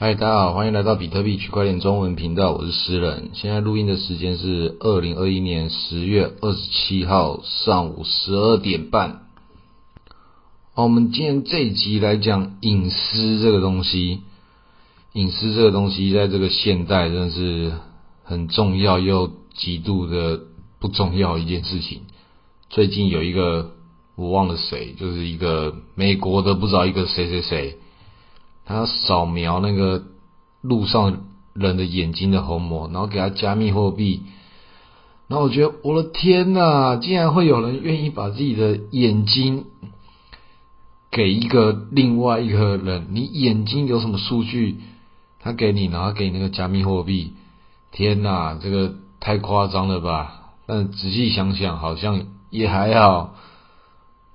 嗨，大家好，欢迎来到比特币区块链中文频道，我是诗人。现在录音的时间是二零二一年十月二十七号上午十二点半。好，我们今天这一集来讲隐私这个东西。隐私这个东西，在这个现代真的是很重要又极度的不重要一件事情。最近有一个我忘了谁，就是一个美国的不知道一个谁谁谁。他扫描那个路上人的眼睛的虹膜，然后给他加密货币。然后我觉得我的天呐，竟然会有人愿意把自己的眼睛给一个另外一个人？你眼睛有什么数据？他给你，然后给你那个加密货币。天呐，这个太夸张了吧？但仔细想想，好像也还好。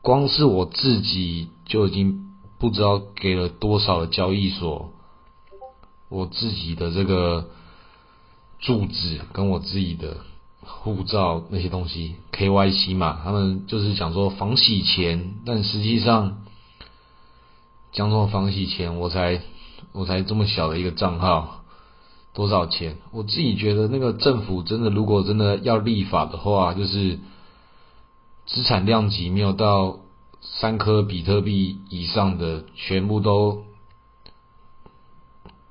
光是我自己就已经。不知道给了多少的交易所，我自己的这个住址跟我自己的护照那些东西，KYC 嘛，他们就是讲说防洗钱，但实际上讲说防洗钱，我才我才这么小的一个账号，多少钱？我自己觉得那个政府真的如果真的要立法的话，就是资产量级没有到。三颗比特币以上的全部都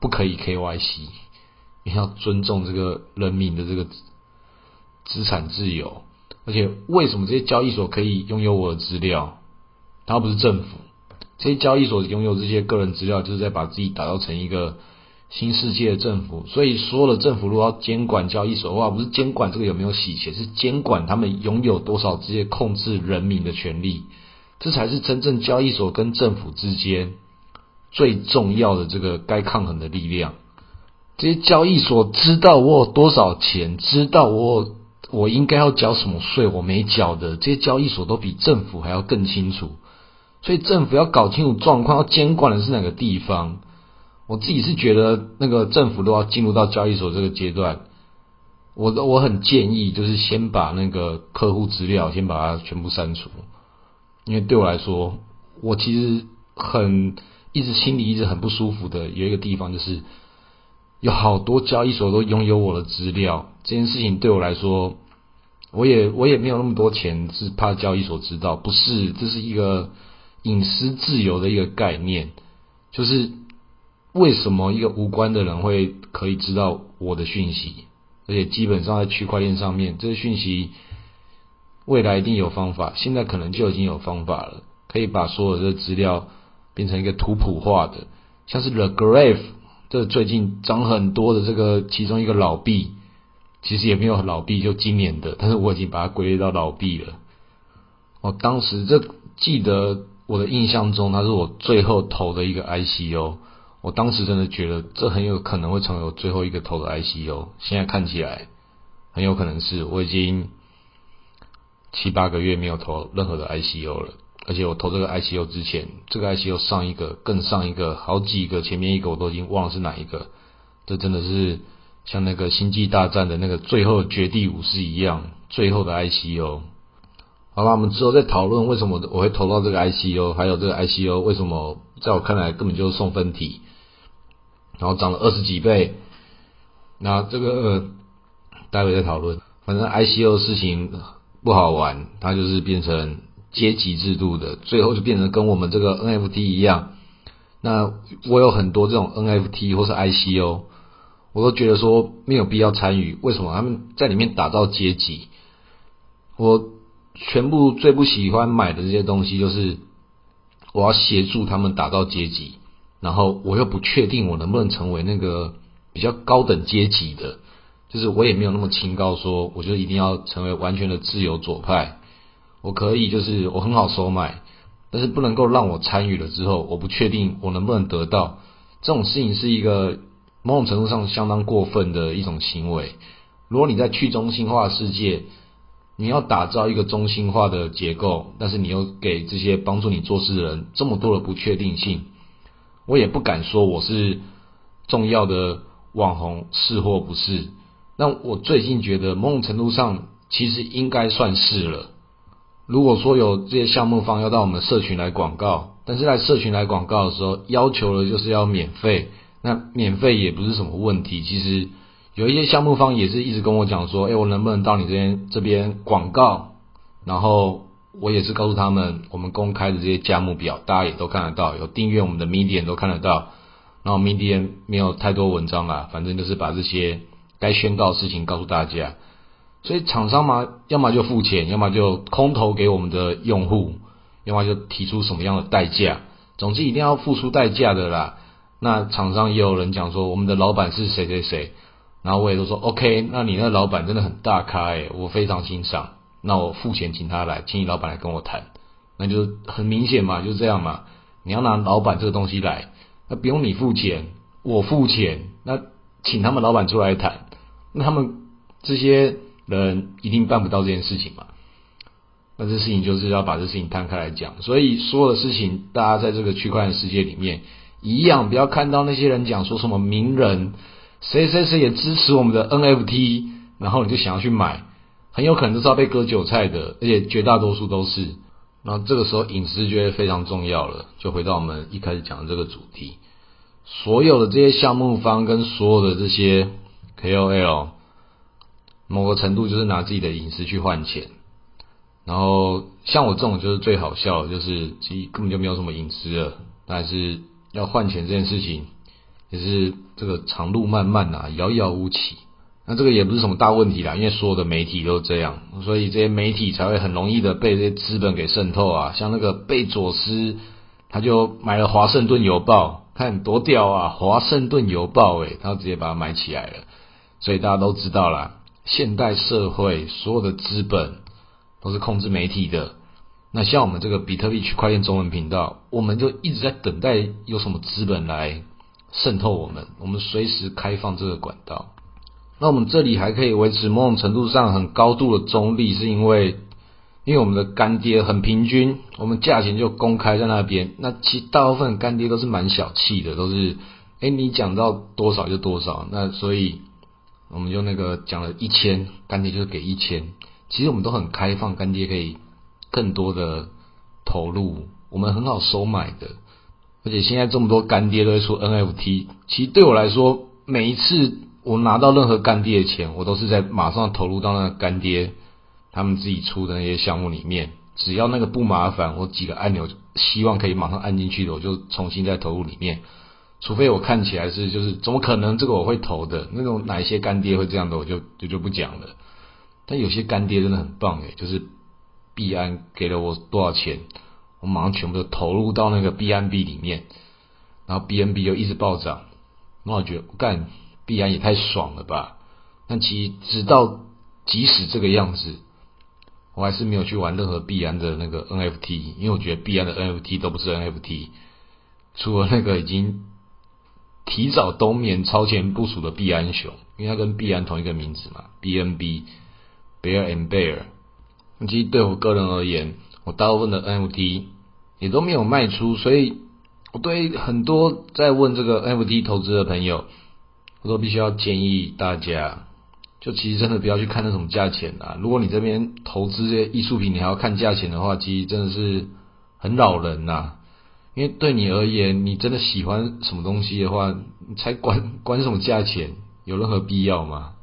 不可以 KYC，你要尊重这个人民的这个资产自由。而且，为什么这些交易所可以拥有我的资料？它不是政府，这些交易所拥有这些个人资料，就是在把自己打造成一个新世界的政府。所以，所有的政府如果要监管交易所的话，不是监管这个有没有洗钱，是监管他们拥有多少这些控制人民的权利。这才是真正交易所跟政府之间最重要的这个该抗衡的力量。这些交易所知道我有多少钱，知道我我应该要缴什么税，我没缴的，这些交易所都比政府还要更清楚。所以政府要搞清楚状况，要监管的是哪个地方。我自己是觉得，那个政府都要进入到交易所这个阶段，我我很建议，就是先把那个客户资料先把它全部删除。因为对我来说，我其实很一直心里一直很不舒服的有一个地方，就是有好多交易所都拥有我的资料。这件事情对我来说，我也我也没有那么多钱，是怕交易所知道。不是，这是一个隐私自由的一个概念。就是为什么一个无关的人会可以知道我的讯息？而且基本上在区块链上面，这些讯息。未来一定有方法，现在可能就已经有方法了，可以把所有的资料变成一个图谱化的，像是 The Graph，这最近涨很多的这个其中一个老币，其实也没有老币，就今年的，但是我已经把它归类到老币了。我当时这记得我的印象中，它是我最后投的一个 ICO，我当时真的觉得这很有可能会成为我最后一个投的 ICO，现在看起来很有可能是我已经。七八个月没有投任何的 ICO 了，而且我投这个 ICO 之前，这个 ICO 上一个更上一个好几个，前面一个我都已经忘了是哪一个。这真的是像那个星际大战的那个最后绝地武士一样，最后的 ICO。好了，我们之后再讨论为什么我会投到这个 ICO，还有这个 ICO 为什么在我看来根本就是送分题，然后涨了二十几倍。那这个待会再讨论，反正 ICO 事情。不好玩，它就是变成阶级制度的，最后就变成跟我们这个 NFT 一样。那我有很多这种 NFT 或是 ICO，我都觉得说没有必要参与。为什么？他们在里面打造阶级。我全部最不喜欢买的这些东西，就是我要协助他们打造阶级，然后我又不确定我能不能成为那个比较高等阶级的。就是我也没有那么清高，说我就一定要成为完全的自由左派。我可以，就是我很好收买，但是不能够让我参与了之后，我不确定我能不能得到。这种事情是一个某种程度上相当过分的一种行为。如果你在去中心化世界，你要打造一个中心化的结构，但是你又给这些帮助你做事的人这么多的不确定性，我也不敢说我是重要的网红，是或不是。那我最近觉得某种程度上其实应该算是了。如果说有这些项目方要到我们社群来广告，但是在社群来广告的时候要求的就是要免费，那免费也不是什么问题。其实有一些项目方也是一直跟我讲说，哎，我能不能到你这边这边广告？然后我也是告诉他们，我们公开的这些价目表，大家也都看得到，有订阅我们的 Medium 都看得到。然后 Medium 没有太多文章啦，反正就是把这些该宣告的事情告诉大家。所以厂商嘛，要么就付钱，要么就空投给我们的用户，要么就提出什么样的代价。总之一定要付出代价的啦。那厂商也有人讲说，我们的老板是谁谁谁，然后我也都说 OK。那你那老板真的很大咖诶，我非常欣赏。那我付钱请他来，请你老板来跟我谈，那就很明显嘛，就是这样嘛。你要拿老板这个东西来，那不用你付钱，我付钱，那请他们老板出来谈，那他们这些。人一定办不到这件事情嘛？那这事情就是要把这事情摊开来讲。所以所有的事情，大家在这个区块链世界里面一样，不要看到那些人讲说什么名人谁谁谁也支持我们的 NFT，然后你就想要去买，很有可能都是要被割韭菜的，而且绝大多数都是。然后这个时候隐私就会非常重要了。就回到我们一开始讲的这个主题，所有的这些项目方跟所有的这些 KOL。某个程度就是拿自己的隐私去换钱，然后像我这种就是最好笑，就是其实根本就没有什么隐私了，但是要换钱这件事情也是这个长路漫漫呐，遥遥无期。那这个也不是什么大问题啦，因为所有的媒体都这样，所以这些媒体才会很容易的被这些资本给渗透啊。像那个贝佐斯，他就买了《华盛顿邮报》，看多屌啊，《华盛顿邮报》诶，他直接把它买起来了，所以大家都知道啦。现代社会所有的资本都是控制媒体的。那像我们这个比特币区块链中文频道，我们就一直在等待有什么资本来渗透我们，我们随时开放这个管道。那我们这里还可以维持某种程度上很高度的中立，是因为因为我们的干爹很平均，我们价钱就公开在那边。那其大部分干爹都是蛮小气的，都是哎你讲到多少就多少。那所以。我们就那个讲了一千，干爹就是给一千。其实我们都很开放，干爹可以更多的投入，我们很好收买的。而且现在这么多干爹都会出 NFT，其实对我来说，每一次我拿到任何干爹的钱，我都是在马上投入到那个干爹他们自己出的那些项目里面。只要那个不麻烦，我几个按钮希望可以马上按进去的，我就重新再投入里面。除非我看起来是就是怎么可能这个我会投的那种哪一些干爹会这样的我就就就不讲了，但有些干爹真的很棒诶，就是币安给了我多少钱，我马上全部都投入到那个币安币里面，然后 BNB 又一直暴涨，那我觉得干币安也太爽了吧！但其实直到即使这个样子，我还是没有去玩任何币安的那个 NFT，因为我觉得币安的 NFT 都不是 NFT，除了那个已经。提早冬眠、超前部署的币安熊，因为它跟币安同一个名字嘛，BNB Bear and Bear。其实对我个人而言，我大部分的 NFT 也都没有卖出，所以我对很多在问这个 NFT 投资的朋友，我都必须要建议大家，就其实真的不要去看那什么价钱啊。如果你这边投资这些艺术品，你还要看价钱的话，其实真的是很扰人呐。因为对你而言，你真的喜欢什么东西的话，你才管 管什么价钱，有任何必要吗？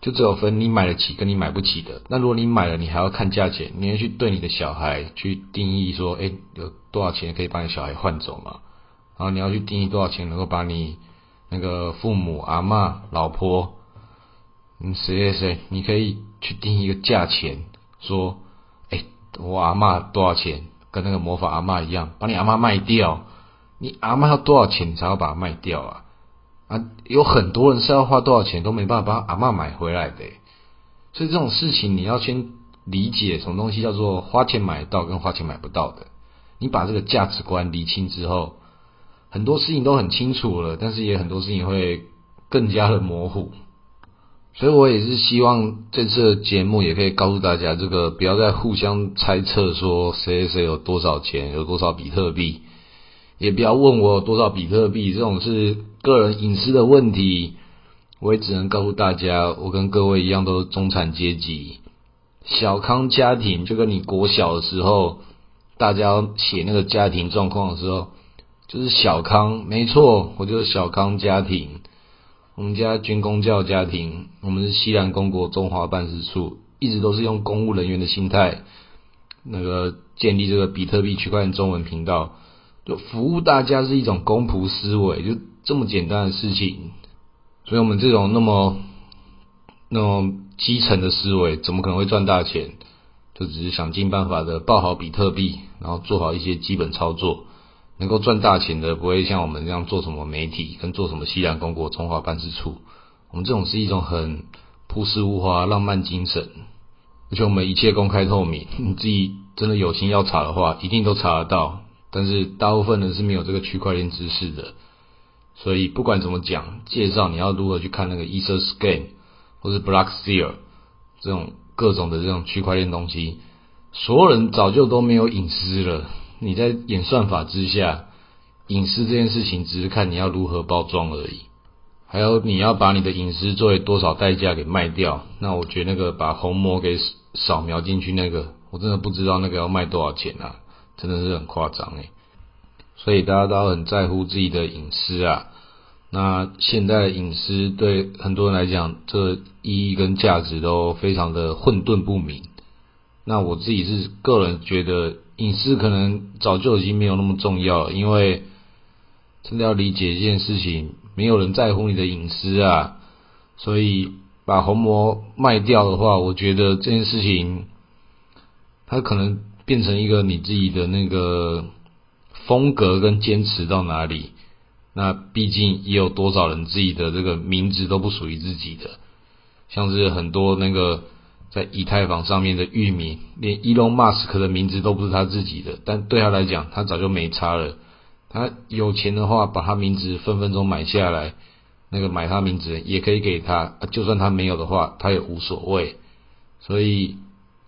就只有分你买得起跟你买不起的。那如果你买了，你还要看价钱，你要去对你的小孩去定义说，哎，有多少钱可以把你小孩换走嘛？然后你要去定义多少钱能够把你那个父母、阿妈、老婆，嗯，谁谁谁，你可以去定一个价钱，说，哎，我阿妈多少钱？跟那个魔法阿妈一样，把你阿妈卖掉，你阿妈要多少钱才要把它卖掉啊？啊，有很多人是要花多少钱都没办法把阿妈买回来的，所以这种事情你要先理解什么东西叫做花钱买到跟花钱买不到的。你把这个价值观理清之后，很多事情都很清楚了，但是也很多事情会更加的模糊。所以我也是希望这次的节目也可以告诉大家，这个不要再互相猜测说谁谁有多少钱，有多少比特币，也不要问我有多少比特币，这种是个人隐私的问题。我也只能告诉大家，我跟各位一样都是中产阶级，小康家庭，就跟你国小的时候，大家写那个家庭状况的时候，就是小康，没错，我就是小康家庭。我们家军工教家庭，我们是西南公国中华办事处，一直都是用公务人员的心态，那个建立这个比特币区块链中文频道，就服务大家是一种公仆思维，就这么简单的事情。所以，我们这种那么那种基层的思维，怎么可能会赚大钱？就只是想尽办法的抱好比特币，然后做好一些基本操作。能够赚大钱的，不会像我们这样做什么媒体，跟做什么西兰公国中华办事处。我们这种是一种很朴实无华、浪漫精神，而且我们一切公开透明。你自己真的有心要查的话，一定都查得到。但是大部分人是没有这个区块链知识的，所以不管怎么讲，介绍你要如何去看那个 EtherScan 或是 Blockseer 这种各种的这种区块链东西，所有人早就都没有隐私了。你在演算法之下，隐私这件事情只是看你要如何包装而已。还有你要把你的隐私作为多少代价给卖掉？那我觉得那个把虹膜给扫描进去那个，我真的不知道那个要卖多少钱啊！真的是很夸张诶。所以大家都很在乎自己的隐私啊。那现在的隐私对很多人来讲，这意义跟价值都非常的混沌不明。那我自己是个人觉得。隐私可能早就已经没有那么重要，因为真的要理解一件事情，没有人在乎你的隐私啊。所以把红魔卖掉的话，我觉得这件事情，它可能变成一个你自己的那个风格跟坚持到哪里。那毕竟也有多少人自己的这个名字都不属于自己的，像是很多那个。在以太坊上面的域名，连 Elon Musk 的名字都不是他自己的，但对他来讲，他早就没差了。他有钱的话，把他名字分分钟买下来，那个买他名字也可以给他。就算他没有的话，他也无所谓。所以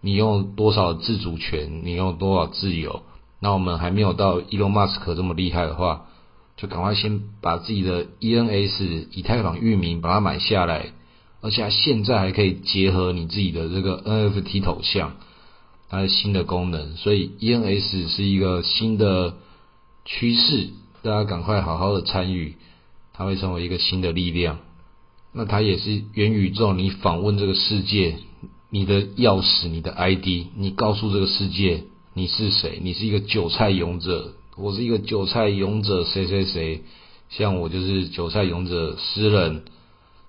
你用多少自主权，你用多少自由，那我们还没有到 Elon Musk 这么厉害的话，就赶快先把自己的 ENS 以太坊域名把它买下来。而且现在还可以结合你自己的这个 NFT 头像，它的新的功能，所以 ENS 是一个新的趋势，大家赶快好好的参与，它会成为一个新的力量。那它也是元宇宙，你访问这个世界，你的钥匙，你的 ID，你告诉这个世界你是谁，你是一个韭菜勇者，我是一个韭菜勇者谁谁谁，像我就是韭菜勇者诗人。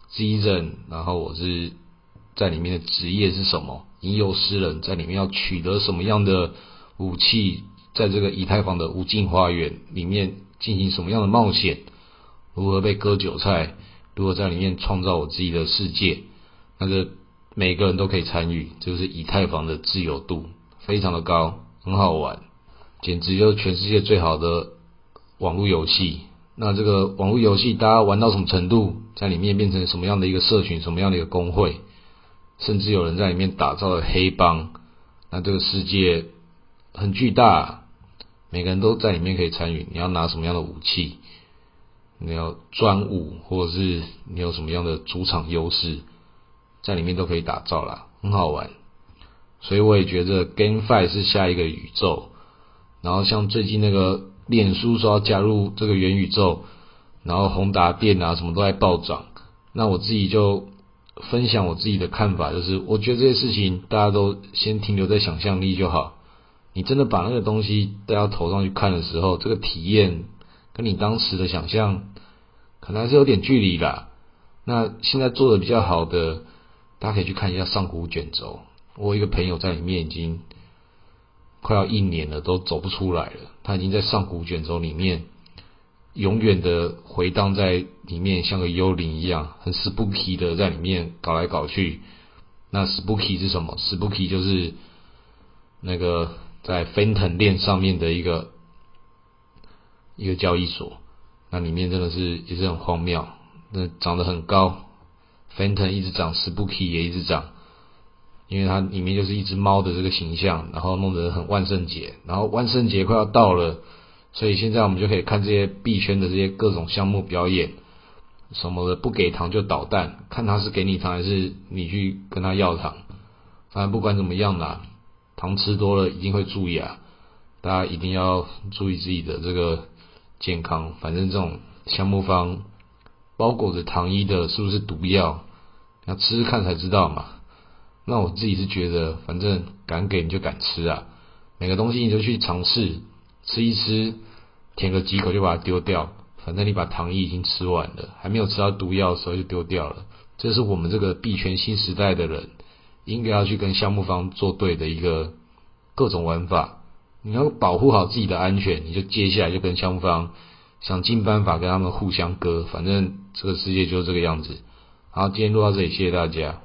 基人，然后我是在里面的职业是什么？吟游诗人，在里面要取得什么样的武器？在这个以太坊的无尽花园里面进行什么样的冒险？如何被割韭菜？如何在里面创造我自己的世界？那个每个人都可以参与，就是以太坊的自由度非常的高，很好玩，简直就是全世界最好的网络游戏。那这个网络游戏，大家玩到什么程度，在里面变成什么样的一个社群，什么样的一个工会，甚至有人在里面打造了黑帮。那这个世界很巨大，每个人都在里面可以参与。你要拿什么样的武器？你要专武，或者是你有什么样的主场优势，在里面都可以打造啦，很好玩。所以我也觉得 GameFi 是下一个宇宙。然后像最近那个。脸书说要加入这个元宇宙，然后宏达电啊什么都在暴涨。那我自己就分享我自己的看法，就是我觉得这些事情大家都先停留在想象力就好。你真的把那个东西带到头上去看的时候，这个体验跟你当时的想象可能还是有点距离啦。那现在做的比较好的，大家可以去看一下上古卷轴。我一个朋友在里面已经。快要一年了，都走不出来了。他已经在上古卷轴里面，永远的回荡在里面，像个幽灵一样，很 spooky 的在里面搞来搞去。那 spooky 是什么？spooky 就是那个在 f e n t o n 链上面的一个一个交易所。那里面真的是也是很荒谬，那涨得很高 f e n t o n 一直涨，spooky 也一直涨。因为它里面就是一只猫的这个形象，然后弄得很万圣节，然后万圣节快要到了，所以现在我们就可以看这些币圈的这些各种项目表演，什么的不给糖就捣蛋，看他是给你糖还是你去跟他要糖，反正不管怎么样啦，糖吃多了一定会蛀牙，大家一定要注意自己的这个健康。反正这种项目方包裹着糖衣的，是不是毒药？要吃吃看才知道嘛。那我自己是觉得，反正敢给你就敢吃啊。每个东西你就去尝试吃一吃，舔个几口就把它丢掉。反正你把糖衣已经吃完了，还没有吃到毒药的时候就丢掉了。这是我们这个币圈新时代的人应该要去跟项目方作对的一个各种玩法。你要保护好自己的安全，你就接下来就跟项目方想尽办法跟他们互相割。反正这个世界就是这个样子。好，今天录到这里，谢谢大家。